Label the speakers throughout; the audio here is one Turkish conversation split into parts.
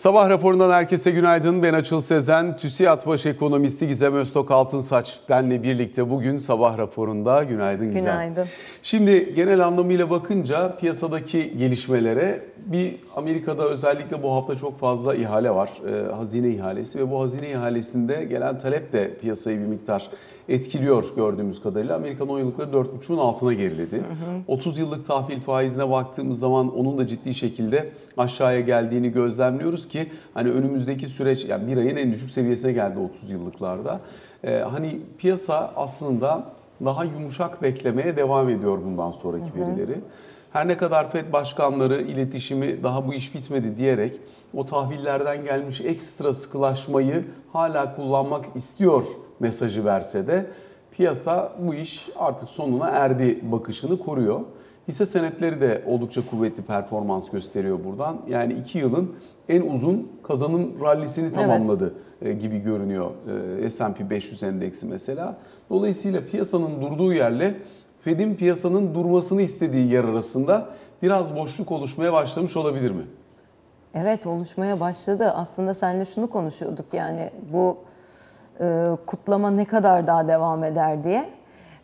Speaker 1: Sabah raporundan herkese günaydın. Ben Açıl Sezen, TÜSİAD Baş Ekonomisti Gizem Öztok Altınsaç benle birlikte bugün sabah raporunda. Günaydın Gizem.
Speaker 2: Günaydın.
Speaker 1: Şimdi genel anlamıyla bakınca piyasadaki gelişmelere bir Amerika'da özellikle bu hafta çok fazla ihale var. Ee, hazine ihalesi ve bu hazine ihalesinde gelen talep de piyasayı bir miktar etkiliyor gördüğümüz kadarıyla. Amerikan 10 yıllıkları 4,5'un altına geriledi. Hı hı. 30 yıllık tahvil faizine baktığımız zaman onun da ciddi şekilde aşağıya geldiğini gözlemliyoruz ki hani önümüzdeki süreç yani bir ayın en düşük seviyesine geldi 30 yıllıklarda. Ee, hani piyasa aslında daha yumuşak beklemeye devam ediyor bundan sonraki hı hı. verileri. Her ne kadar FED başkanları iletişimi daha bu iş bitmedi diyerek o tahvillerden gelmiş ekstra sıkılaşmayı hala kullanmak istiyor mesajı verse de piyasa bu iş artık sonuna erdi bakışını koruyor. Hisse senetleri de oldukça kuvvetli performans gösteriyor buradan. Yani iki yılın en uzun kazanım rallisini tamamladı evet. gibi görünüyor e, S&P 500 endeksi mesela. Dolayısıyla piyasanın durduğu yerle Fed'in piyasanın durmasını istediği yer arasında biraz boşluk oluşmaya başlamış olabilir mi?
Speaker 2: Evet oluşmaya başladı. Aslında seninle şunu konuşuyorduk yani bu kutlama ne kadar daha devam eder diye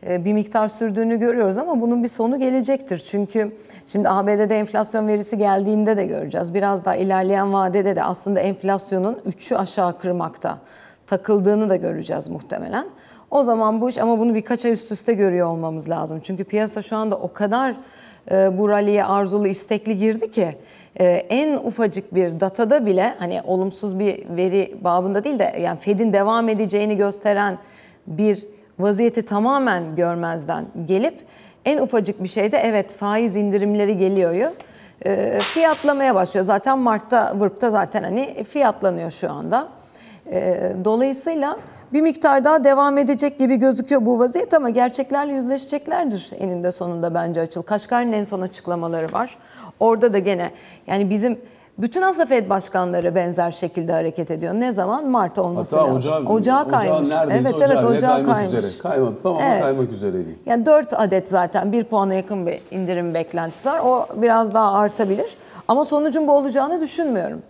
Speaker 2: e, bir miktar sürdüğünü görüyoruz ama bunun bir sonu gelecektir. Çünkü şimdi ABD'de enflasyon verisi geldiğinde de göreceğiz. Biraz daha ilerleyen vadede de aslında enflasyonun 3'ü aşağı kırmakta takıldığını da göreceğiz muhtemelen. O zaman bu iş ama bunu birkaç ay üst üste görüyor olmamız lazım. Çünkü piyasa şu anda o kadar e, bu ralliye arzulu istekli girdi ki e, en ufacık bir datada bile hani olumsuz bir veri babında değil de yani Fed'in devam edeceğini gösteren bir vaziyeti tamamen görmezden gelip en ufacık bir şeyde evet faiz indirimleri geliyor e, fiyatlamaya başlıyor. Zaten Mart'ta Vırp'ta zaten hani fiyatlanıyor şu anda. E, dolayısıyla bir miktar daha devam edecek gibi gözüküyor bu vaziyet ama gerçeklerle yüzleşeceklerdir eninde sonunda bence açıl. Kaşgar'ın en son açıklamaları var. Orada da gene yani bizim bütün aslında Fed başkanları benzer şekilde hareket ediyor. Ne zaman? Mart olması
Speaker 1: Hatta ocağı,
Speaker 2: ocağı kaymış.
Speaker 1: Evet ocağı evet ocağı kaymış. Üzere. Kaymadı tamam evet. kaymak üzereydi.
Speaker 2: Yani 4 adet zaten 1 puana yakın bir indirim beklentisi var. O biraz daha artabilir. Ama sonucun bu olacağını düşünmüyorum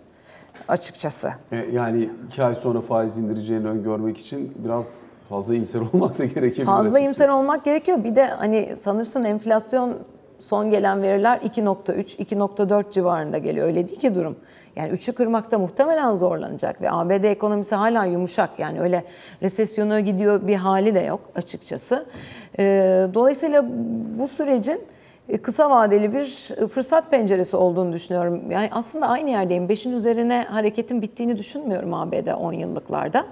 Speaker 2: açıkçası.
Speaker 1: E, yani iki ay sonra faiz indireceğini öngörmek için biraz fazla imser olmak da gerekebilir.
Speaker 2: Fazla imser olmak gerekiyor. Bir de hani sanırsın enflasyon son gelen veriler 2.3, 2.4 civarında geliyor. Öyle değil ki durum. Yani 3'ü kırmakta muhtemelen zorlanacak ve ABD ekonomisi hala yumuşak. Yani öyle resesyona gidiyor bir hali de yok açıkçası. Ee, dolayısıyla bu sürecin e, kısa vadeli bir fırsat penceresi olduğunu düşünüyorum. Yani aslında aynı yerdeyim. 5'in üzerine hareketin bittiğini düşünmüyorum ABD 10 yıllıklarda.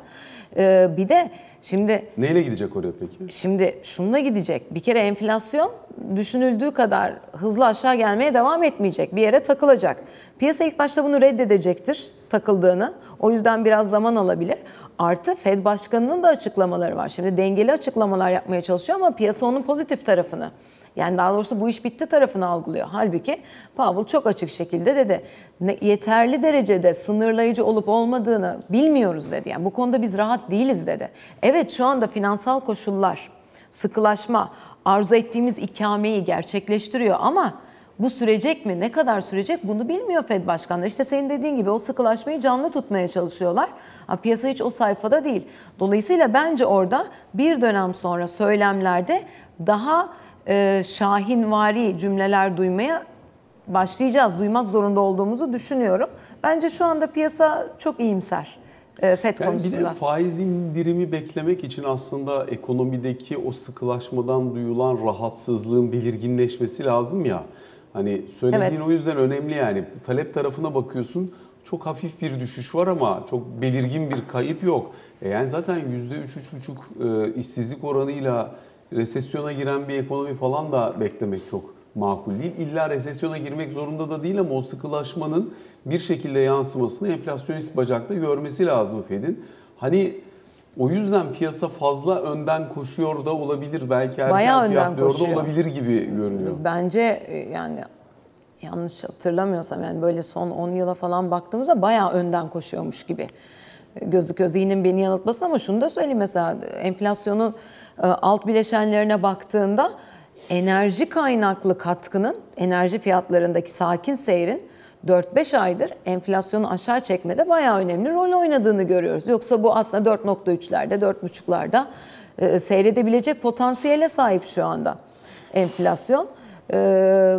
Speaker 2: Ee, bir de şimdi...
Speaker 1: Neyle gidecek oraya peki?
Speaker 2: Şimdi şununla gidecek. Bir kere enflasyon düşünüldüğü kadar hızlı aşağı gelmeye devam etmeyecek. Bir yere takılacak. Piyasa ilk başta bunu reddedecektir takıldığını. O yüzden biraz zaman alabilir. Artı Fed Başkanı'nın da açıklamaları var. Şimdi dengeli açıklamalar yapmaya çalışıyor ama piyasa onun pozitif tarafını yani daha doğrusu bu iş bitti tarafını algılıyor. Halbuki Powell çok açık şekilde dedi. Ne, yeterli derecede sınırlayıcı olup olmadığını bilmiyoruz dedi. Yani bu konuda biz rahat değiliz dedi. Evet şu anda finansal koşullar, sıkılaşma, arzu ettiğimiz ikameyi gerçekleştiriyor ama bu sürecek mi? Ne kadar sürecek? Bunu bilmiyor Fed başkanları. İşte senin dediğin gibi o sıkılaşmayı canlı tutmaya çalışıyorlar. Ama piyasa hiç o sayfada değil. Dolayısıyla bence orada bir dönem sonra söylemlerde daha e, şahinvari cümleler duymaya başlayacağız. Duymak zorunda olduğumuzu düşünüyorum. Bence şu anda piyasa çok iyimser. E, FED yani konusunda.
Speaker 1: Bir de faiz indirimi beklemek için aslında ekonomideki o sıkılaşmadan duyulan rahatsızlığın belirginleşmesi lazım ya. Hani söylediğin evet. o yüzden önemli yani. Talep tarafına bakıyorsun çok hafif bir düşüş var ama çok belirgin bir kayıp yok. E yani zaten %3-3,5 e, işsizlik oranıyla resesyona giren bir ekonomi falan da beklemek çok makul değil. İlla resesyona girmek zorunda da değil ama o sıkılaşmanın bir şekilde yansımasını enflasyonist bacakta görmesi lazım Fed'in. Hani o yüzden piyasa fazla önden koşuyor da olabilir. Belki erken fiyatlıyor da olabilir gibi görünüyor.
Speaker 2: Bence e, yani yanlış hatırlamıyorsam yani böyle son 10 yıla falan baktığımızda bayağı önden koşuyormuş gibi gözüküyor. Zihnin beni yanıltmasın ama şunu da söyleyeyim mesela enflasyonun e, alt bileşenlerine baktığında enerji kaynaklı katkının, enerji fiyatlarındaki sakin seyrin 4-5 aydır enflasyonu aşağı çekmede bayağı önemli rol oynadığını görüyoruz. Yoksa bu aslında 4.3'lerde, 4.5'larda e, seyredebilecek potansiyele sahip şu anda enflasyon. E,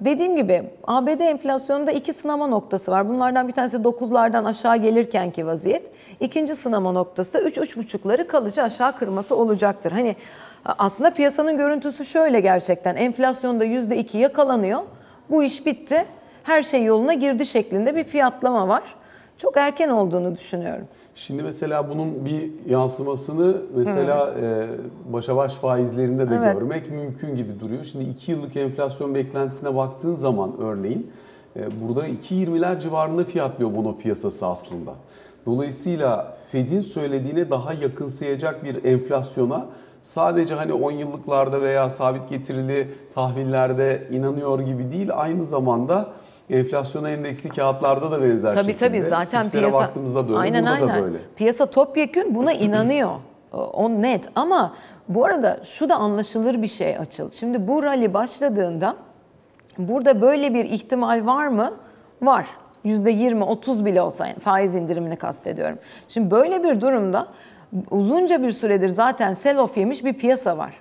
Speaker 2: dediğim gibi ABD enflasyonunda iki sınama noktası var. Bunlardan bir tanesi 9'lardan aşağı gelirkenki vaziyet. İkinci sınama noktası da 3-3,5'ları kalıcı aşağı kırması olacaktır. Hani aslında piyasanın görüntüsü şöyle gerçekten. Enflasyonda %2 yakalanıyor. Bu iş bitti. Her şey yoluna girdi şeklinde bir fiyatlama var. Çok erken olduğunu düşünüyorum.
Speaker 1: Şimdi mesela bunun bir yansımasını mesela e, başa baş faizlerinde de
Speaker 2: Evet.
Speaker 1: görmek mümkün gibi duruyor. Şimdi 2 yıllık enflasyon beklentisine baktığın zaman örneğin e, burada 2.20'ler civarında fiyatlıyor bono piyasası aslında. Dolayısıyla Fed'in söylediğine daha yakınsayacak bir enflasyona sadece hani 10 yıllıklarda veya sabit getirili tahvillerde inanıyor gibi değil aynı zamanda enflasyona endeksli kağıtlarda da benzer
Speaker 2: Tabii
Speaker 1: şekilde.
Speaker 2: tabii zaten
Speaker 1: Tipslere
Speaker 2: piyasa
Speaker 1: baktığımızda da öyle,
Speaker 2: aynen
Speaker 1: burada
Speaker 2: aynen.
Speaker 1: da böyle.
Speaker 2: Piyasa topyekün buna inanıyor. O net ama bu arada şu da anlaşılır bir şey açıl. Şimdi bu rally başladığında burada böyle bir ihtimal var mı? Var. %20, 30 bile olsa yani faiz indirimini kastediyorum. Şimdi böyle bir durumda uzunca bir süredir zaten sell-off yemiş bir piyasa var.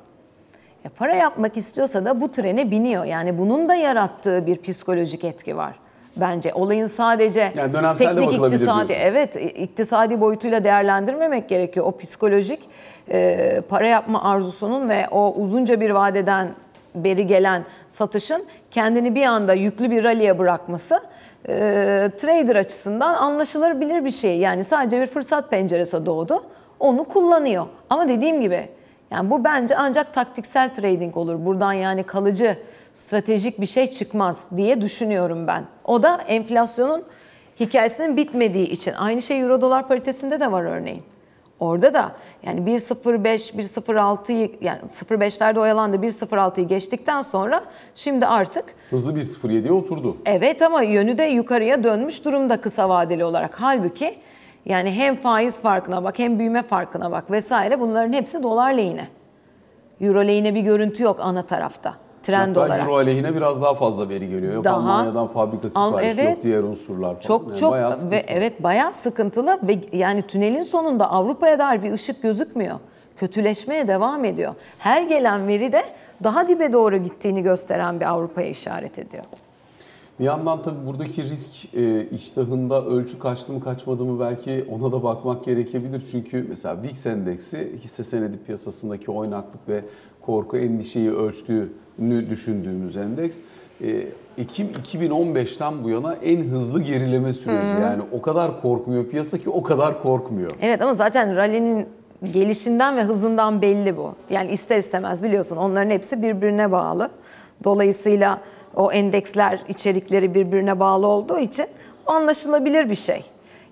Speaker 2: Ya para yapmak istiyorsa da bu trene biniyor. Yani bunun da yarattığı bir psikolojik etki var. Bence olayın sadece
Speaker 1: Yani dönemsel de
Speaker 2: teknik
Speaker 1: bakılabilir
Speaker 2: iktisadi,
Speaker 1: diyorsun.
Speaker 2: evet iktisadi boyutuyla değerlendirmemek gerekiyor. O psikolojik e, para yapma arzusunun ve o uzunca bir vadeden beri gelen satışın kendini bir anda yüklü bir rally'e bırakması e, trader açısından anlaşılabilir bir şey. Yani sadece bir fırsat penceresi doğdu. Onu kullanıyor. Ama dediğim gibi yani bu bence ancak taktiksel trading olur. Buradan yani kalıcı stratejik bir şey çıkmaz diye düşünüyorum ben. O da enflasyonun hikayesinin bitmediği için. Aynı şey euro dolar paritesinde de var örneğin. Orada da yani 1.05, 1.06'yı yani 0.5'lerde oyalandı 1.06'yı geçtikten sonra şimdi artık
Speaker 1: Hızlı bir 0.7'ye oturdu.
Speaker 2: Evet ama yönü de yukarıya dönmüş durumda kısa vadeli olarak. Halbuki yani hem faiz farkına bak hem büyüme farkına bak vesaire bunların hepsi dolar lehine. Euro lehine bir görüntü yok ana tarafta trend
Speaker 1: Hatta
Speaker 2: olarak.
Speaker 1: Euro aleyhine biraz daha fazla veri geliyor. Yok
Speaker 2: Daha-
Speaker 1: Almanya'dan fabrika siparişi
Speaker 2: evet.
Speaker 1: yok diğer unsurlar falan.
Speaker 2: Çok
Speaker 1: Yani
Speaker 2: çok
Speaker 1: bayağı
Speaker 2: ve evet bayağı sıkıntılı ve yani tünelin sonunda Avrupa'ya dair bir ışık gözükmüyor. Kötüleşmeye devam ediyor. Her gelen veri de daha dibe doğru gittiğini gösteren bir Avrupa'ya işaret ediyor.
Speaker 1: Bir yandan tabii buradaki risk e, iştahında ölçü kaçtı mı kaçmadı mı belki ona da bakmak gerekebilir. Çünkü mesela VIX endeksi hisse senedi piyasasındaki oynaklık ve korku endişeyi ölçtüğünü düşündüğümüz endeks. E, Ekim 2015'ten bu yana en hızlı gerileme süreci. Yani o kadar korkmuyor piyasa ki o kadar korkmuyor.
Speaker 2: Evet ama zaten rally'nin gelişinden ve hızından belli bu. Yani ister istemez biliyorsun onların hepsi birbirine bağlı. Dolayısıyla o endeksler içerikleri birbirine bağlı olduğu için anlaşılabilir bir şey.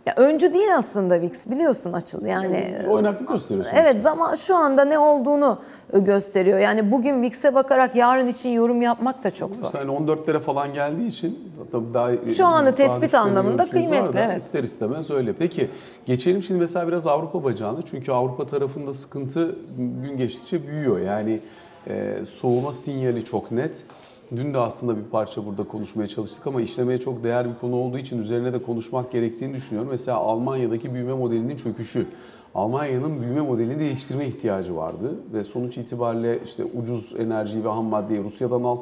Speaker 2: Ya öncü değil aslında VIX biliyorsun açıl yani.
Speaker 1: Oynaklık gösteriyorsun.
Speaker 2: Evet zaman şu anda ne olduğunu gösteriyor. Yani bugün VIX'e bakarak yarın için yorum yapmak da çok zor.
Speaker 1: Sen 14'lere falan geldiği için tabii daha
Speaker 2: Şu
Speaker 1: daha
Speaker 2: tespit anlamında kıymetli, evet.
Speaker 1: İster istemez öyle. Peki geçelim şimdi mesela biraz Avrupa bacağına. Çünkü Avrupa tarafında sıkıntı gün geçtikçe büyüyor. Yani e, soğuma sinyali çok net. Dün de aslında bir parça burada konuşmaya çalıştık ama işlemeye çok değer bir konu olduğu için üzerine de konuşmak gerektiğini düşünüyorum. Mesela Almanya'daki büyüme modelinin çöküşü. Almanya'nın büyüme modelini değiştirme ihtiyacı vardı ve sonuç itibariyle işte ucuz enerjiyi ve ham maddeyi Rusya'dan al,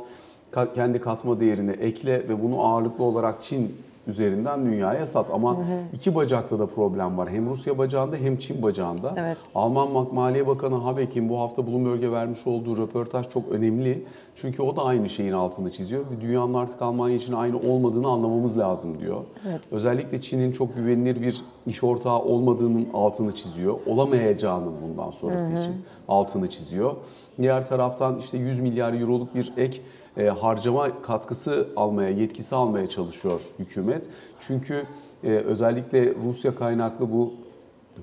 Speaker 1: kendi katma değerini ekle ve bunu ağırlıklı olarak Çin üzerinden dünyaya sat. Ama iki bacakta da problem var. Hem Rusya bacağında hem Çin bacağında.
Speaker 2: Evet.
Speaker 1: Alman Ma- Maliye Bakanı Habeck'in bu hafta Bloomberg'e vermiş olduğu röportaj çok önemli. Çünkü o da aynı şeyin altını çiziyor ve dünyanın artık Almanya için aynı olmadığını anlamamız lazım diyor. Özellikle Çin'in çok güvenilir bir iş ortağı olmadığının altını çiziyor. Olamayacağının bundan sonrası için altını çiziyor. Diğer taraftan işte 100 milyar euroluk bir ek e, harcama katkısı almaya, yetkisi almaya çalışıyor hükümet. Çünkü e, özellikle Rusya kaynaklı bu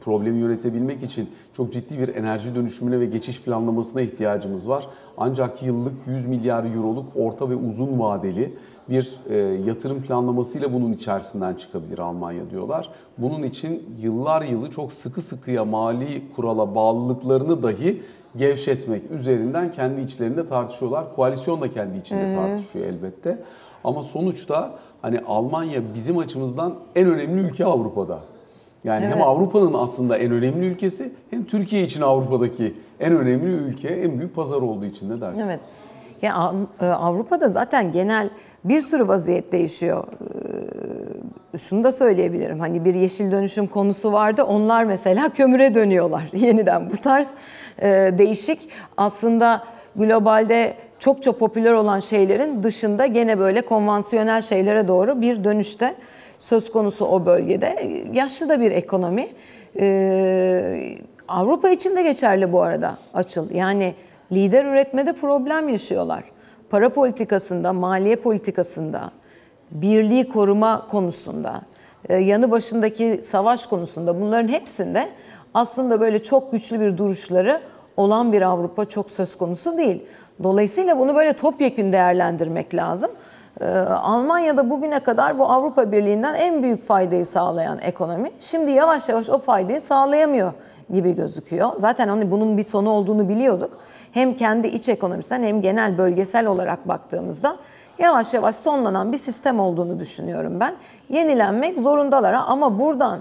Speaker 1: problemi yönetebilmek için çok ciddi bir enerji dönüşümüne ve geçiş planlamasına ihtiyacımız var. Ancak yıllık 100 milyar euroluk orta ve uzun vadeli bir e, yatırım planlamasıyla bunun içerisinden çıkabilir Almanya diyorlar. Bunun için yıllar yılı çok sıkı sıkıya mali kurala bağlılıklarını dahi gevşetmek üzerinden kendi içlerinde tartışıyorlar. Koalisyon da kendi içinde tartışıyor elbette. Ama sonuçta hani Almanya bizim açımızdan en önemli ülke Avrupa'da. Yani hem
Speaker 2: Evet.
Speaker 1: Avrupa'nın aslında en önemli ülkesi hem Türkiye için Avrupa'daki en önemli ülke, en büyük pazar olduğu için ne dersin?
Speaker 2: Evet. Ya e, Avrupa'da zaten genel bir sürü vaziyet değişiyor. Ee, Şunu da söyleyebilirim. Hani bir yeşil dönüşüm konusu vardı. Onlar mesela kömüre dönüyorlar yeniden. Bu tarz e, değişik aslında globalde çokça popüler olan şeylerin dışında gene böyle konvansiyonel şeylere doğru bir dönüşte söz konusu o bölgede. Yaşlı da bir ekonomi. Ee, Avrupa için de geçerli bu arada açıl. Yani lider üretmede problem yaşıyorlar. Para politikasında, maliye politikasında, birliği koruma konusunda, e, yanı başındaki savaş konusunda bunların hepsinde aslında böyle çok güçlü bir duruşları olan bir Avrupa çok söz konusu değil. Dolayısıyla bunu böyle topyekün değerlendirmek lazım. Ee, Almanya'da bugüne kadar bu Avrupa Birliği'nden en büyük faydayı sağlayan ekonomi. Şimdi yavaş yavaş o faydayı sağlayamıyor gibi gözüküyor. Zaten hani bunun bir sonu olduğunu biliyorduk. Hem kendi iç ekonomisinden hem genel bölgesel olarak baktığımızda yavaş yavaş sonlanan bir sistem olduğunu düşünüyorum ben. Yenilenmek zorundalar ama buradan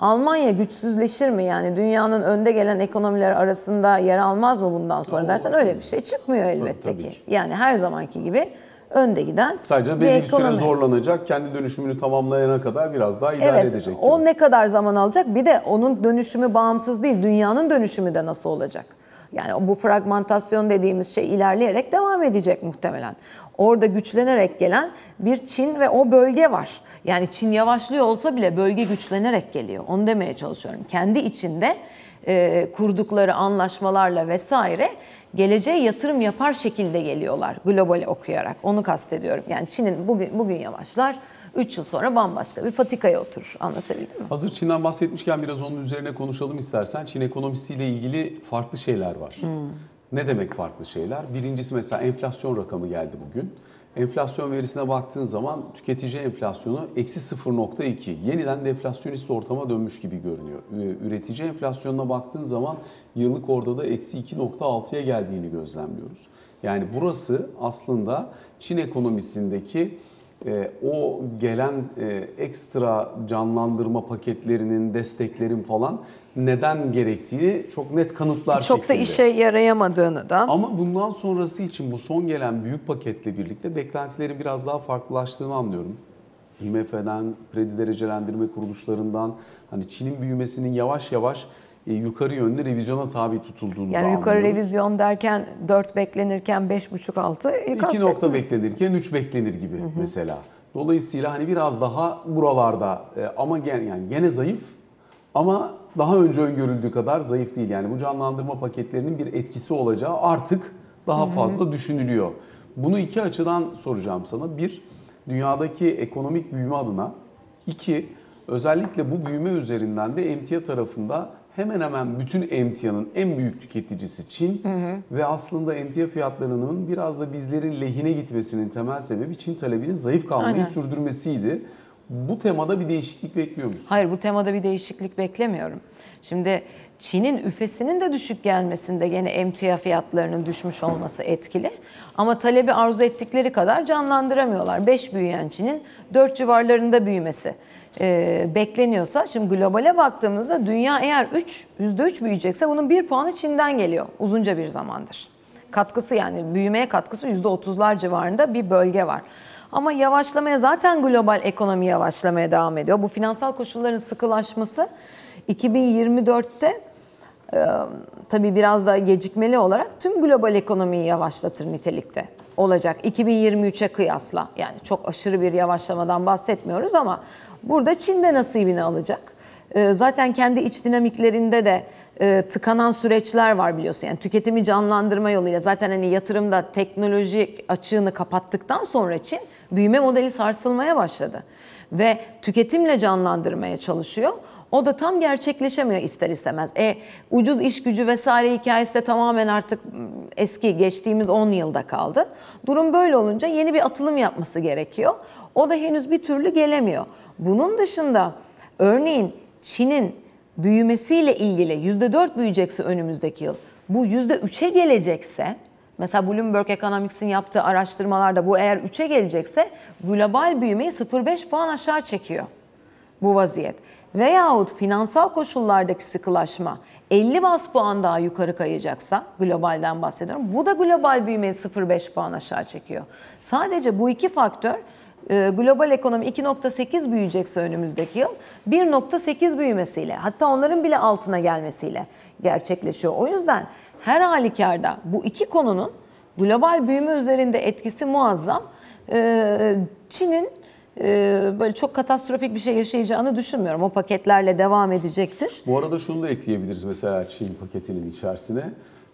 Speaker 2: Almanya güçsüzleşir mi yani dünyanın önde gelen ekonomiler arasında yer almaz mı bundan sonra dersen öyle bir şey çıkmıyor elbette
Speaker 1: tabii
Speaker 2: ki.
Speaker 1: ki.
Speaker 2: Yani her zamanki gibi önde giden
Speaker 1: Sadece
Speaker 2: bir
Speaker 1: belli bir süre
Speaker 2: ekonomi.
Speaker 1: zorlanacak, kendi dönüşümünü tamamlayana kadar biraz daha idare
Speaker 2: Evet,
Speaker 1: edecek. gibi.
Speaker 2: o ne kadar zaman alacak? Bir de onun dönüşümü bağımsız değil, dünyanın dönüşümü de nasıl olacak? Yani bu fragmentasyon dediğimiz şey ilerleyerek devam edecek muhtemelen. Orada güçlenerek gelen bir Çin ve o bölge var. Yani Çin yavaşlıyor olsa bile bölge güçlenerek geliyor. Onu demeye çalışıyorum. Kendi içinde e, kurdukları anlaşmalarla vesaire geleceğe yatırım yapar şekilde geliyorlar globale okuyarak. Onu kastediyorum. Yani Çin'in bugün bugün yavaşlar, 3 yıl sonra bambaşka bir patikaya oturur. Anlatabildim mi?
Speaker 1: Hazır Çin'den bahsetmişken biraz onun üzerine konuşalım istersen. Çin ekonomisiyle ilgili farklı şeyler var. Ne demek farklı şeyler? Birincisi mesela enflasyon rakamı geldi bugün. Enflasyon verisine baktığın zaman tüketici enflasyonu eksi 0.2. Yeniden deflasyonist ortama dönmüş gibi görünüyor. Üretici enflasyonuna baktığın zaman yıllık orada da eksi 2.6'ya geldiğini gözlemliyoruz. Yani burası aslında Çin ekonomisindeki e, o gelen e, ekstra canlandırma paketlerinin, desteklerin falan neden gerektiğini çok net kanıtlar
Speaker 2: Çok da
Speaker 1: şeklinde.
Speaker 2: işe yarayamadığını da.
Speaker 1: Ama bundan sonrası için bu son gelen büyük paketle birlikte beklentilerin biraz daha farklılaştığını anlıyorum. IMF'den, kredi derecelendirme kuruluşlarından hani Çin'in büyümesinin yavaş yavaş yukarı yönlü revizyona tabi tutulduğunu da
Speaker 2: Yani yukarı
Speaker 1: anlıyoruz.
Speaker 2: revizyon derken 4 beklenirken 5,5 6
Speaker 1: İki nokta beklenirken üç beklenir gibi mesela. Dolayısıyla hani biraz daha buralarda e, ama gene yani gene zayıf ama daha önce öngörüldüğü kadar zayıf değil. Yani bu canlandırma paketlerinin bir etkisi olacağı artık daha fazla düşünülüyor. Bunu iki açıdan soracağım sana. Bir, dünyadaki ekonomik büyüme adına. İki, özellikle bu büyüme üzerinden de emtia tarafında hemen hemen bütün emtianın en büyük tüketicisi Çin ve aslında emtia fiyatlarının biraz da bizlerin lehine gitmesinin temel sebebi Çin talebinin zayıf kalmayı
Speaker 2: Aynen.
Speaker 1: sürdürmesiydi. Bu temada bir değişiklik bekliyor musun?
Speaker 2: Hayır bu temada bir değişiklik beklemiyorum. Şimdi Çin'in üfesinin de düşük gelmesinde gene emtia fiyatlarının düşmüş olması etkili. Ama talebi arzu ettikleri kadar canlandıramıyorlar. 5 büyüyen Çin'in 4 civarlarında büyümesi e, bekleniyorsa şimdi globale baktığımızda dünya eğer 3 %3 büyüyecekse bunun bir puanı Çin'den geliyor uzunca bir zamandır. Katkısı yani büyümeye katkısı %30'lar civarında bir bölge var. Ama yavaşlamaya zaten global ekonomi yavaşlamaya devam ediyor. Bu finansal koşulların sıkılaşması 2024'te e, tabii biraz da gecikmeli olarak tüm global ekonomiyi yavaşlatır nitelikte olacak. 2023'e kıyasla yani çok aşırı bir yavaşlamadan bahsetmiyoruz ama burada Çin de nasibini alacak. E, Zaten kendi iç dinamiklerinde de e, tıkanan süreçler var biliyorsun. Yani tüketimi canlandırma yoluyla zaten hani yatırımda teknoloji açığını kapattıktan sonra Çin büyüme modeli sarsılmaya başladı. Ve tüketimle canlandırmaya çalışıyor. O da tam gerçekleşemiyor ister istemez. E, ucuz iş gücü vesaire hikayesi de tamamen artık m, eski geçtiğimiz 10 yılda kaldı. Durum böyle olunca yeni bir atılım yapması gerekiyor. O da henüz bir türlü gelemiyor. Bunun dışında örneğin Çin'in büyümesiyle ilgili %4 büyüyecekse önümüzdeki yıl bu %3'e gelecekse Mesela Bloomberg Economics'in yaptığı araştırmalarda bu eğer 3'e gelecekse global büyümeyi 0.5 puan aşağı çekiyor bu vaziyet. Veyahut finansal koşullardaki sıkılaşma 50 bas puan daha yukarı kayacaksa, globalden bahsediyorum, bu da global büyümeyi 0.5 puan aşağı çekiyor. Sadece bu iki faktör global ekonomi 2.8 büyüyecekse önümüzdeki yıl 1.8 büyümesiyle hatta onların bile altına gelmesiyle gerçekleşiyor. O yüzden her halükarda bu iki konunun global büyüme üzerinde etkisi muazzam. E, Çin'in e, böyle çok katastrofik bir şey yaşayacağını düşünmüyorum. O paketlerle devam edecektir.
Speaker 1: Bu arada şunu da ekleyebiliriz mesela Çin paketinin içerisine.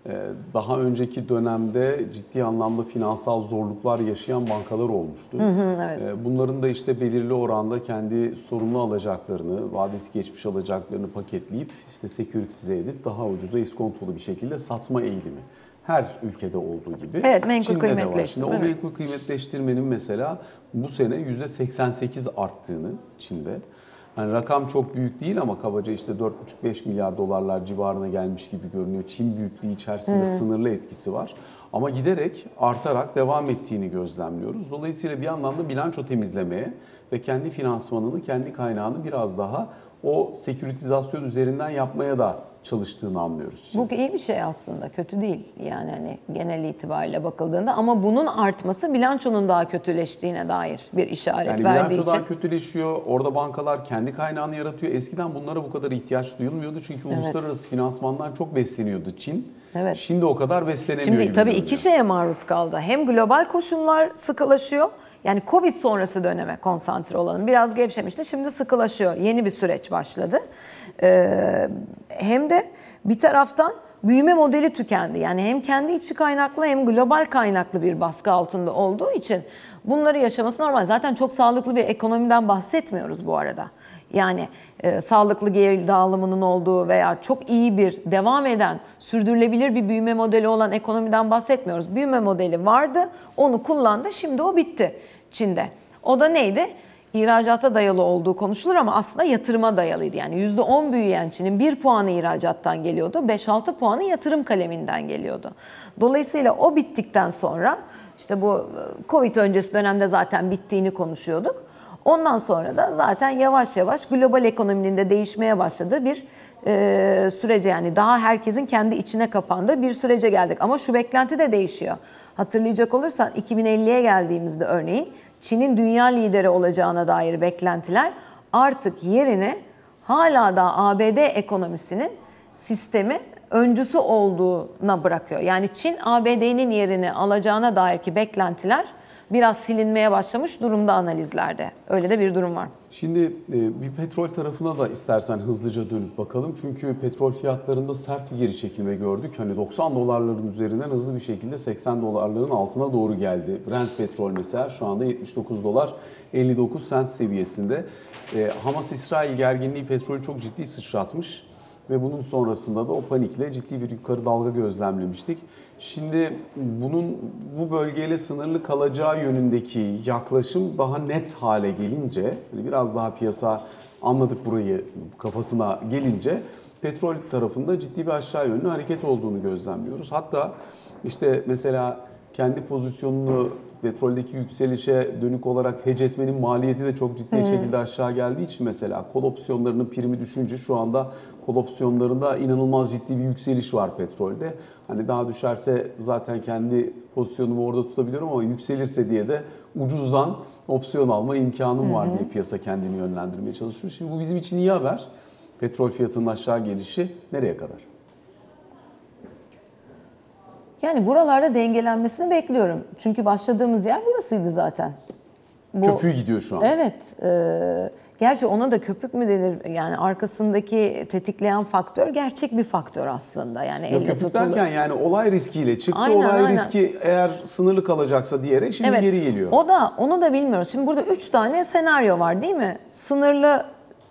Speaker 1: Ee, Daha önceki dönemde ciddi anlamda finansal zorluklar yaşayan bankalar olmuştu. Ee, Bunların da işte belirli oranda kendi sorumlu alacaklarını, vadesi geçmiş alacaklarını paketleyip işte seküritize edip daha ucuza iskontolu bir şekilde satma eğilimi. Her ülkede olduğu gibi.
Speaker 2: Evet, menkul
Speaker 1: Çin'de de var.
Speaker 2: kıymetleştirme,
Speaker 1: Şimdi o
Speaker 2: evet.
Speaker 1: menkul kıymetleştirmenin mesela bu sene %88 arttığını Çin'de. Hani rakam çok büyük değil ama kabaca işte 4,5-5 milyar dolarlar civarına gelmiş gibi görünüyor. Çin büyüklüğü içerisinde sınırlı etkisi var. Ama giderek artarak devam ettiğini gözlemliyoruz. Dolayısıyla bir anlamda bilanço temizlemeye ve kendi finansmanını, kendi kaynağını biraz daha o seküritizasyon üzerinden yapmaya da çalıştığını anlıyoruz. Çin.
Speaker 2: Bu iyi bir şey aslında, kötü değil yani hani genel itibariyle bakıldığında ama bunun artması bilançonun daha kötüleştiğine dair bir işaret
Speaker 1: Yani
Speaker 2: verdiği
Speaker 1: bilanço
Speaker 2: için.
Speaker 1: daha kötüleşiyor. Orada bankalar kendi kaynağını yaratıyor. Eskiden bunlara bu kadar ihtiyaç duyulmuyordu. Çünkü uluslararası finansmandan çok besleniyordu Çin.
Speaker 2: Evet.
Speaker 1: Şimdi o kadar beslenemiyor
Speaker 2: Şimdi
Speaker 1: gibi
Speaker 2: tabii
Speaker 1: görünüyor.
Speaker 2: iki şeye maruz kaldı. Hem global koşullar sıkılaşıyor. Yani Covid sonrası döneme konsantre olalım. Biraz gevşemişti. Şimdi sıkılaşıyor. Yeni bir süreç başladı. Ee, hem de bir taraftan büyüme modeli tükendi. Yani hem kendi içi kaynaklı hem global kaynaklı bir baskı altında olduğu için bunları yaşaması normal. Zaten çok sağlıklı bir ekonomiden bahsetmiyoruz bu arada. Yani e, sağlıklı gelir dağılımının olduğu veya çok iyi bir devam eden, sürdürülebilir bir büyüme modeli olan ekonomiden bahsetmiyoruz. Büyüme modeli vardı, onu kullandı, şimdi o bitti Çin'de. O da neydi? İhracata dayalı olduğu konuşulur ama aslında yatırıma dayalıydı. Yani %10 büyüyen Çin'in 1 puanı ihracattan geliyordu, 5-6 puanı yatırım kaleminden geliyordu. Dolayısıyla o bittikten sonra işte bu e, Covid öncesi dönemde zaten bittiğini konuşuyorduk. Ondan sonra da zaten yavaş yavaş global ekonominin de değişmeye başladığı bir e, sürece yani daha herkesin kendi içine kapandığı bir sürece geldik. Ama şu beklenti de değişiyor. Hatırlayacak olursan 2050'ye geldiğimizde örneğin Çin'in dünya lideri olacağına dair beklentiler artık yerini hala da ABD ekonomisinin sistemi öncüsü olduğuna bırakıyor. Yani Çin ABD'nin yerini alacağına dair ki beklentiler biraz silinmeye başlamış durumda analizlerde. Öyle de bir durum var.
Speaker 1: Şimdi e, bir petrol tarafına da istersen hızlıca dönüp bakalım. Çünkü petrol fiyatlarında sert bir geri çekilme gördük. Hani 90 dolarların üzerinden hızlı bir şekilde 80 dolarların altına doğru geldi. Brent petrol mesela şu anda 79 dolar 59 sent seviyesinde. E, Hamas-İsrail gerginliği petrolü çok ciddi sıçratmış. Ve bunun sonrasında da o panikle ciddi bir yukarı dalga gözlemlemiştik. Şimdi bunun bu bölgeyle sınırlı kalacağı yönündeki yaklaşım daha net hale gelince, hani biraz daha piyasa anladık burayı kafasına gelince petrol tarafında ciddi bir aşağı yönlü hareket olduğunu gözlemliyoruz. Hatta işte mesela kendi pozisyonunu petroldeki yükselişe dönük olarak hedge etmenin maliyeti de çok ciddi şekilde aşağı geldiği için mesela kol opsiyonlarının primi düşünce şu anda kol opsiyonlarında inanılmaz ciddi bir yükseliş var petrolde. Hani daha düşerse zaten kendi pozisyonumu orada tutabiliyorum ama yükselirse diye de ucuzdan opsiyon alma imkanım var diye piyasa kendini yönlendirmeye çalışıyor. Şimdi bu bizim için iyi haber. Petrol fiyatının aşağı gelişi nereye kadar?
Speaker 2: Yani buralarda dengelenmesini bekliyorum. Çünkü başladığımız yer burasıydı zaten. Bu,
Speaker 1: Köpüğü gidiyor şu an.
Speaker 2: Evet. E, gerçi ona da köpük mü denir? Yani arkasındaki tetikleyen faktör gerçek bir faktör aslında. Yani elle
Speaker 1: köpük
Speaker 2: tutulur.
Speaker 1: derken yani olay riskiyle çıktı.
Speaker 2: Aynen,
Speaker 1: olay
Speaker 2: aynen.
Speaker 1: riski eğer sınırlı kalacaksa diyerek şimdi
Speaker 2: Evet.
Speaker 1: geri geliyor.
Speaker 2: O da onu da bilmiyoruz. Şimdi burada üç tane senaryo var değil mi? Sınırlı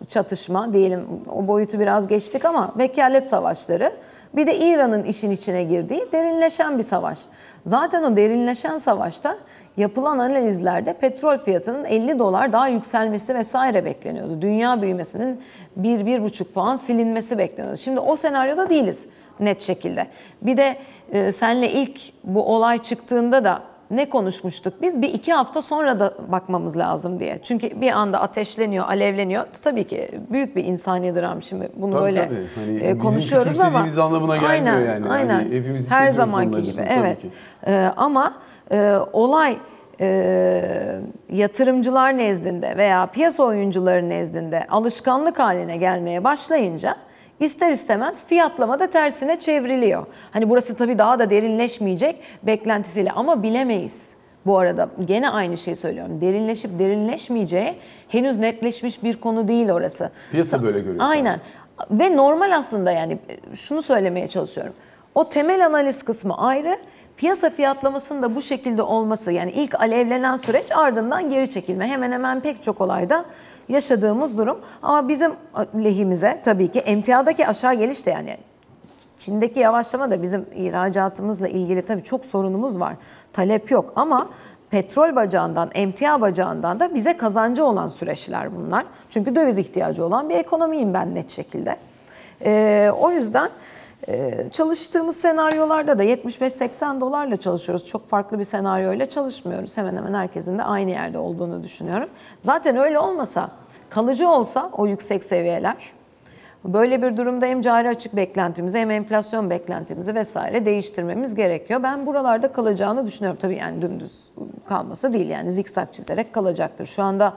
Speaker 2: çatışma diyelim o boyutu biraz geçtik ama vekalet savaşları. Bir de İran'ın işin içine girdiği derinleşen bir savaş. Zaten o derinleşen savaşta yapılan analizlerde petrol fiyatının 50 dolar daha yükselmesi vesaire bekleniyordu. Dünya büyümesinin 1-1,5 puan silinmesi bekleniyordu. Şimdi o senaryoda değiliz. net şekilde. Bir de e, senle ilk bu olay çıktığında da ne konuşmuştuk biz? Bir iki hafta sonra da bakmamız lazım diye. Çünkü bir anda ateşleniyor, alevleniyor. Tabii ki büyük bir insani dram şimdi. Bunu
Speaker 1: Tabii,
Speaker 2: böyle
Speaker 1: tabii. Hani
Speaker 2: e,
Speaker 1: bizim
Speaker 2: konuşuyoruz ama
Speaker 1: küçümsediğimiz anlamına gelmiyor
Speaker 2: aynen,
Speaker 1: yani. Hani
Speaker 2: Aynen.
Speaker 1: hepimiz
Speaker 2: Her zamanki gibi. Evet.
Speaker 1: ki.
Speaker 2: E, ama e, olay e, yatırımcılar nezdinde veya piyasa oyuncuları nezdinde alışkanlık haline gelmeye başlayınca ister istemez fiyatlama da tersine çevriliyor. Hani burası tabii daha da derinleşmeyecek beklentisiyle ama bilemeyiz. Bu arada gene aynı şeyi söylüyorum. Derinleşip derinleşmeyeceği henüz netleşmiş bir konu değil orası.
Speaker 1: Piyasa böyle görüyor
Speaker 2: Aynen. Ve normal aslında yani şunu söylemeye çalışıyorum. O temel analiz kısmı ayrı. Piyasa fiyatlamasının da bu şekilde olması yani ilk alevlenen süreç ardından geri çekilme. Hemen hemen pek çok olayda yaşadığımız durum. Ama bizim lehimize tabii ki emtiadaki aşağı geliş de yani Çin'deki yavaşlama da bizim ihracatımızla ilgili tabii çok sorunumuz var. Talep yok ama petrol bacağından, emtia bacağından da bize kazancı olan süreçler bunlar. Çünkü döviz ihtiyacı olan bir ekonomiyim ben net şekilde. Ee, o yüzden e, çalıştığımız senaryolarda da 75-80 dolarla çalışıyoruz. Çok farklı bir senaryoyla çalışmıyoruz. Hemen hemen herkesin de aynı yerde olduğunu düşünüyorum. Zaten öyle olmasa, kalıcı olsa o yüksek seviyeler Böyle bir durumda hem cari açık beklentimizi hem enflasyon beklentimizi vesaire değiştirmemiz gerekiyor. Ben buralarda kalacağını düşünüyorum. Tabii yani dümdüz kalması değil yani zikzak çizerek kalacaktır. Şu anda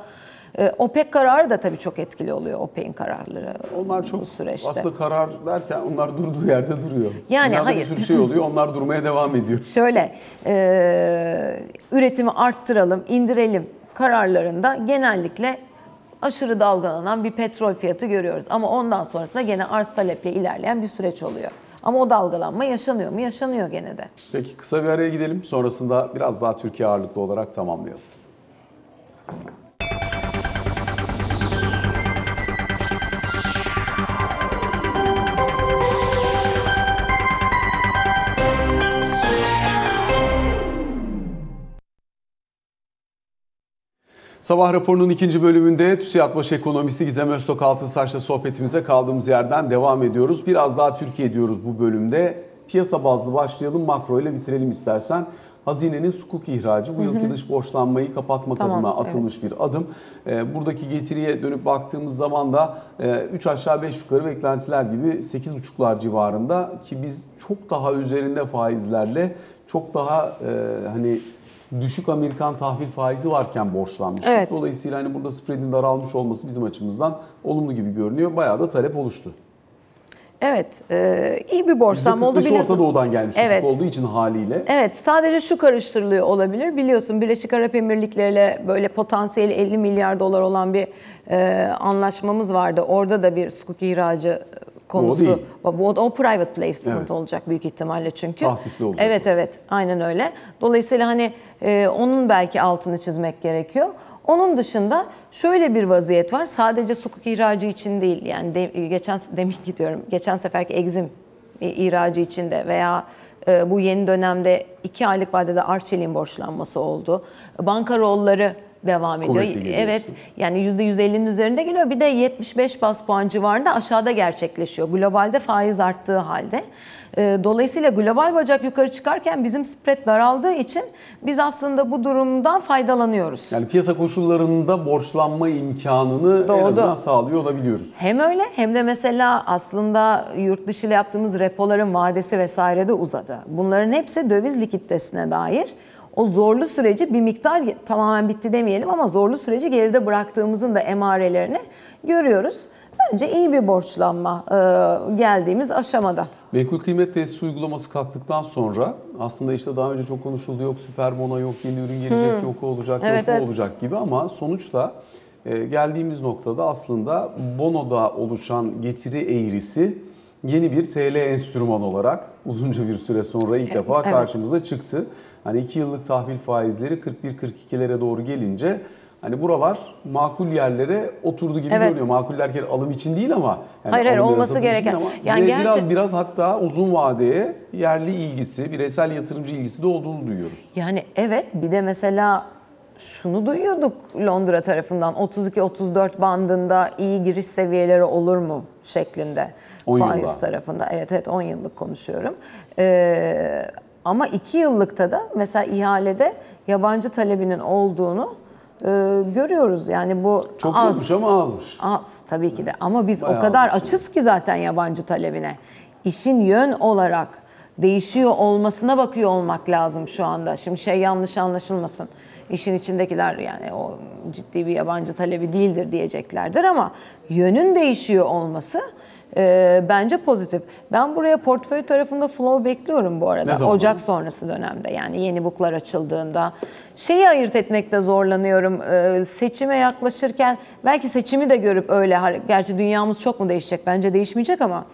Speaker 2: OPEC kararı da tabii çok etkili oluyor OPEC'in kararları
Speaker 1: Onlar
Speaker 2: bu
Speaker 1: çok
Speaker 2: süreçte.
Speaker 1: aslında karar derken onlar durduğu yerde duruyor.
Speaker 2: Yani
Speaker 1: Dünyada
Speaker 2: hayır.
Speaker 1: bir sürü şey oluyor. Onlar durmaya devam ediyor.
Speaker 2: Şöyle, e, üretimi arttıralım, indirelim kararlarında genellikle aşırı dalgalanan bir petrol fiyatı görüyoruz. Ama ondan sonrasında gene arz taleple ilerleyen bir süreç oluyor. Ama o dalgalanma yaşanıyor mu? Yaşanıyor gene de.
Speaker 1: Peki kısa bir araya gidelim. Sonrasında biraz daha Türkiye ağırlıklı olarak tamamlayalım. Sabah raporunun ikinci bölümünde TÜSİAD Baş Ekonomisti Gizem Öztok Altınsaç'la sohbetimize kaldığımız yerden devam ediyoruz. Biraz daha Türkiye diyoruz bu bölümde. Piyasa bazlı başlayalım, makro ile bitirelim istersen. Hazinenin sukuk ihracı bu yılki dış borçlanmayı kapatmak
Speaker 2: Tamam,
Speaker 1: adına atılmış bir adım. Ee, Buradaki getiriye dönüp baktığımız zaman da 3 aşağı 5 yukarı beklentiler gibi 8,5'lar civarında ki biz çok daha üzerinde faizlerle çok daha e, hani düşük Amerikan tahvil faizi varken borçlanmıştık.
Speaker 2: Evet.
Speaker 1: Dolayısıyla hani burada spreadin daralmış olması bizim açımızdan olumlu gibi görünüyor. Bayağı da talep oluştu.
Speaker 2: Evet, e, iyi bir borçlanma oldu
Speaker 1: %45'i
Speaker 2: biliyorsun.
Speaker 1: Orta Doğu'dan gelmiş
Speaker 2: Evet.
Speaker 1: olduğu için haliyle.
Speaker 2: Evet, sadece şu karıştırılıyor olabilir. Biliyorsun Birleşik Arap Emirlikleri ile böyle potansiyeli 50 milyar dolar olan bir e, anlaşmamız vardı. Orada da bir sukuk ihracı konusu.
Speaker 1: değil.
Speaker 2: Bu o, o private placement
Speaker 1: Evet.
Speaker 2: olacak büyük ihtimalle çünkü.
Speaker 1: Tahsisli olacak
Speaker 2: Evet evet, aynen öyle. Dolayısıyla hani e, onun belki altını çizmek gerekiyor. Onun dışında şöyle bir vaziyet var. Sadece sukuk ihracı için değil. Yani de, geçen demin gidiyorum. Geçen seferki egzim e, ihracı için de veya e, bu yeni dönemde iki aylık vadede Arçelik'in borçlanması oldu. Banka rolları devam ediyor.
Speaker 1: Kuvvetli
Speaker 2: Evet. Yani %150'nin üzerinde geliyor. Bir de 75 bas puan civarında aşağıda gerçekleşiyor. Globalde faiz arttığı halde. Ee, Dolayısıyla global bacak yukarı çıkarken bizim spread daraldığı için biz aslında bu durumdan faydalanıyoruz.
Speaker 1: Yani piyasa koşullarında borçlanma imkanını en
Speaker 2: Doğru.
Speaker 1: azından sağlıyor olabiliyoruz.
Speaker 2: Hem öyle hem de mesela aslında yurt dışı ile yaptığımız repoların vadesi vesaire de uzadı. Bunların hepsi döviz likiditesine dair. O zorlu süreci bir miktar tamamen bitti demeyelim ama zorlu süreci geride bıraktığımızın da emarelerini görüyoruz. Bence iyi bir borçlanma e, geldiğimiz aşamada.
Speaker 1: Menkul kıymet tesisi uygulaması kalktıktan sonra aslında işte daha önce çok konuşuldu yok süper bono yok yeni ürün gelecek yok o olacak
Speaker 2: Hmm. Evet,
Speaker 1: yok o
Speaker 2: evet.
Speaker 1: olacak gibi ama sonuçta e, geldiğimiz noktada aslında bonoda oluşan getiri eğrisi yeni bir TL enstrüman olarak uzunca bir süre sonra ilk defa
Speaker 2: evet.
Speaker 1: karşımıza çıktı. Hani 2 yıllık tahvil faizleri 41-42'lere doğru gelince hani buralar makul yerlere oturdu gibi
Speaker 2: Evet.
Speaker 1: görünüyor. Makul derken alım için değil ama yani
Speaker 2: Hayır, hayır, olması gereken.
Speaker 1: ama
Speaker 2: Yani gerçi-
Speaker 1: biraz biraz hatta uzun vadeye yerli ilgisi, bireysel yatırımcı ilgisi de olduğunu duyuyoruz.
Speaker 2: Yani evet bir de mesela şunu duyuyorduk Londra tarafından 32-34 bandında iyi giriş seviyeleri olur mu şeklinde
Speaker 1: 10
Speaker 2: faiz
Speaker 1: yılla.
Speaker 2: tarafında. Evet evet 10 yıllık konuşuyorum. Ee, ama 2 yıllıkta da mesela ihalede yabancı talebinin olduğunu e, görüyoruz. Yani bu
Speaker 1: Çok
Speaker 2: az.
Speaker 1: yokmuş ama azmış.
Speaker 2: Az tabii ki de ama biz
Speaker 1: Bayağı
Speaker 2: o kadar
Speaker 1: azmış.
Speaker 2: açız ki zaten yabancı talebine. İşin yön olarak değişiyor olmasına bakıyor olmak lazım şu anda. Şimdi şey yanlış anlaşılmasın. İşin içindekiler yani o ciddi bir yabancı talebi değildir diyeceklerdir ama yönün değişiyor olması e, bence pozitif. Ben buraya portföy tarafında flow bekliyorum bu arada. Ocak sonrası dönemde yani yeni booklar açıldığında şeyi ayırt etmekte zorlanıyorum. Ee, seçime yaklaşırken belki seçimi de görüp öyle gerçi dünyamız çok mu değişecek? Bence değişmeyecek ama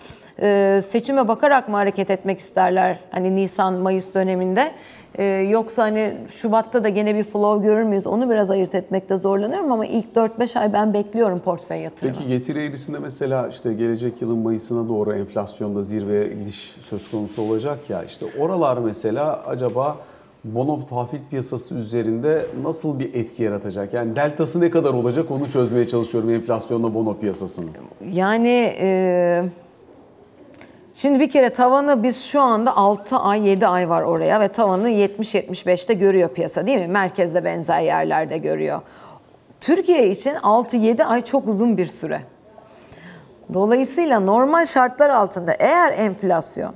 Speaker 2: e, seçime bakarak mı hareket etmek isterler? Hani Nisan Mayıs döneminde Ee, yoksa hani Şubat'ta da gene bir flow görür müyüz? Onu biraz ayırt etmekte zorlanıyorum ama ilk 4-5 ay ben bekliyorum portföy yatırımı.
Speaker 1: Peki getiri eğrisinde mesela işte gelecek yılın Mayıs'ına doğru enflasyonda zirveye gidiş söz konusu olacak ya işte oralar mesela acaba bono tahvil piyasası üzerinde nasıl bir etki yaratacak? Yani deltası ne kadar olacak onu çözmeye çalışıyorum enflasyonla bono piyasasının.
Speaker 2: Yani e, şimdi bir kere tavanı biz şu anda 6 ay 7 ay var oraya ve tavanı 70-75'te görüyor piyasa değil mi? Merkezde benzer yerlerde görüyor. Türkiye için 6-7 ay çok uzun bir süre. Dolayısıyla normal şartlar altında eğer enflasyon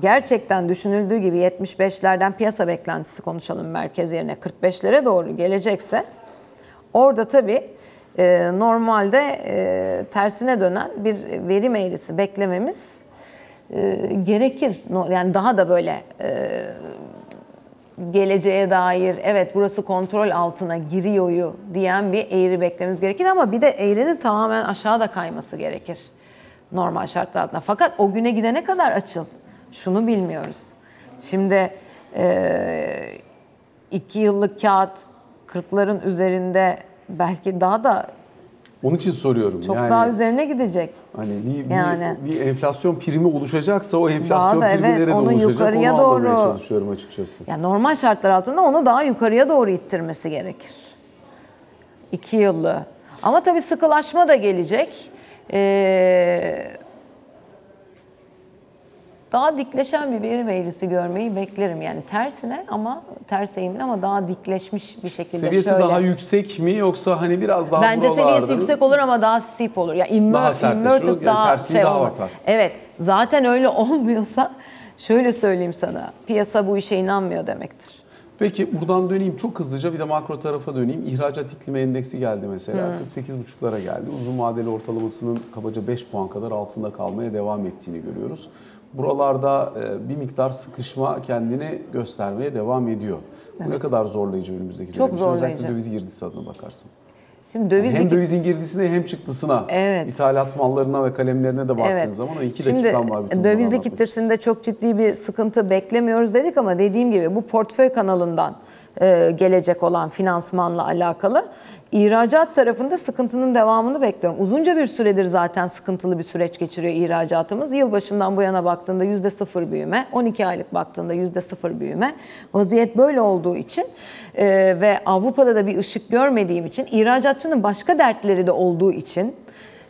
Speaker 2: gerçekten düşünüldüğü gibi 75'lerden piyasa beklentisi konuşalım merkez yerine 45'lere doğru gelecekse orada tabii e, normalde e, tersine dönen bir verim eğrisi beklememiz e, gerekir. Yani daha da böyle e, geleceğe dair evet burası kontrol altına giriyoryu diyen bir eğri beklememiz gerekir ama bir de eğrinin tamamen aşağıda kayması gerekir normal şartlar altında. Fakat o güne gidene kadar açıl. Şunu bilmiyoruz. Şimdi e, iki yıllık kağıt 40'ların üzerinde belki daha da
Speaker 1: Onun için soruyorum.
Speaker 2: çok
Speaker 1: yani,
Speaker 2: daha üzerine gidecek.
Speaker 1: Hani bir, bir,
Speaker 2: Yani.
Speaker 1: bir enflasyon primi oluşacaksa o enflasyon
Speaker 2: Daha da
Speaker 1: primi
Speaker 2: evet,
Speaker 1: nerede
Speaker 2: onu
Speaker 1: oluşacak
Speaker 2: yukarıya
Speaker 1: onu
Speaker 2: doğru-
Speaker 1: çalışıyorum açıkçası.
Speaker 2: Yani normal şartlar altında onu daha yukarıya doğru ittirmesi gerekir. İki yıllı. Ama tabii sıkılaşma da gelecek. Ee, daha dikleşen bir verim eğrisi görmeyi beklerim. Yani tersine ama ters eğimli ama daha dikleşmiş bir şekilde
Speaker 1: Seviyesi
Speaker 2: şöyle.
Speaker 1: daha yüksek mi yoksa hani biraz daha
Speaker 2: Bence seviyesi
Speaker 1: buralarda-
Speaker 2: yüksek olur ama daha steep olur. Ya immer,
Speaker 1: Daha sertleşir, yani
Speaker 2: daha şey
Speaker 1: daha
Speaker 2: olmaz.
Speaker 1: artar.
Speaker 2: Evet. Zaten öyle olmuyorsa şöyle söyleyeyim sana. Piyasa bu işe inanmıyor demektir.
Speaker 1: Peki buradan döneyim çok hızlıca bir de makro tarafa döneyim. İhracat iklimi endeksi geldi mesela.
Speaker 2: Hmm.
Speaker 1: 48,5'lara geldi. Uzun vadeli ortalamasının kabaca 5 puan kadar altında kalmaya devam ettiğini görüyoruz. Buralarda e, bir miktar sıkışma kendini göstermeye devam ediyor. Bu ne kadar zorlayıcı önümüzdeki
Speaker 2: Çok
Speaker 1: dönem için? Özellikle
Speaker 2: zorlayıcı.
Speaker 1: döviz girdisi adına bakarsan.
Speaker 2: Şimdi döviz
Speaker 1: hem dövizin girdisine hem çıktısına,
Speaker 2: Evet.
Speaker 1: ithalat mallarına ve kalemlerine de baktığın
Speaker 2: Evet.
Speaker 1: zaman o iki
Speaker 2: Şimdi
Speaker 1: dakikan var. anlatmak için.
Speaker 2: kitlesinde çok ciddi bir sıkıntı beklemiyoruz dedik ama dediğim gibi bu portföy kanalından gelecek olan finansmanla alakalı ihracat tarafında sıkıntının devamını bekliyorum. Uzunca bir süredir zaten sıkıntılı bir süreç geçiriyor ihracatımız. Yılbaşından bu yana baktığında yüzde sıfır büyüme, 12 aylık baktığında yüzde sıfır büyüme. Vaziyet böyle olduğu için e, ve Avrupa'da da bir ışık görmediğim için, ihracatçının başka dertleri de olduğu için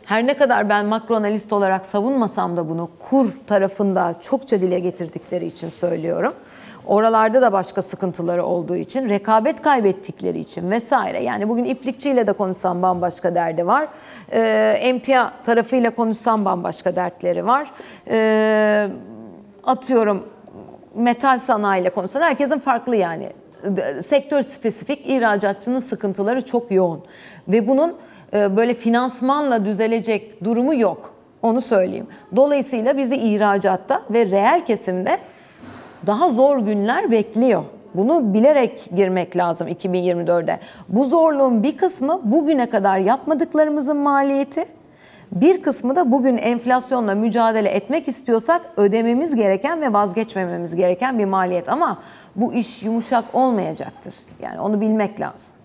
Speaker 2: her ne kadar ben makro analist olarak savunmasam da bunu kur tarafında çokça dile getirdikleri için söylüyorum. Oralarda da başka sıkıntıları olduğu için, rekabet kaybettikleri için vesaire. Yani bugün iplikçiyle de konuşsam bambaşka derdi var. Ee, emtia tarafıyla konuşsam bambaşka dertleri var. Ee, atıyorum metal sanayiyle konuşsan herkesin farklı yani. Sektör spesifik ihracatçının sıkıntıları çok yoğun. Ve bunun e, böyle finansmanla düzelecek durumu yok. Onu söyleyeyim. Dolayısıyla bizi ihracatta ve reel kesimde daha zor günler bekliyor. Bunu bilerek girmek lazım 2024'de. Bu zorluğun bir kısmı bugüne kadar yapmadıklarımızın maliyeti. Bir kısmı da bugün enflasyonla mücadele etmek istiyorsak ödememiz gereken ve vazgeçmememiz gereken bir maliyet. Ama bu iş yumuşak olmayacaktır. Yani onu bilmek lazım.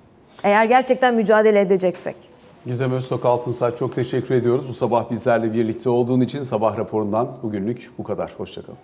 Speaker 2: Eğer gerçekten mücadele edeceksek.
Speaker 1: Gizem Öztok Altınsaç çok teşekkür ediyoruz. Bu sabah bizlerle birlikte olduğun için sabah raporundan bugünlük bu kadar. Hoşçakalın.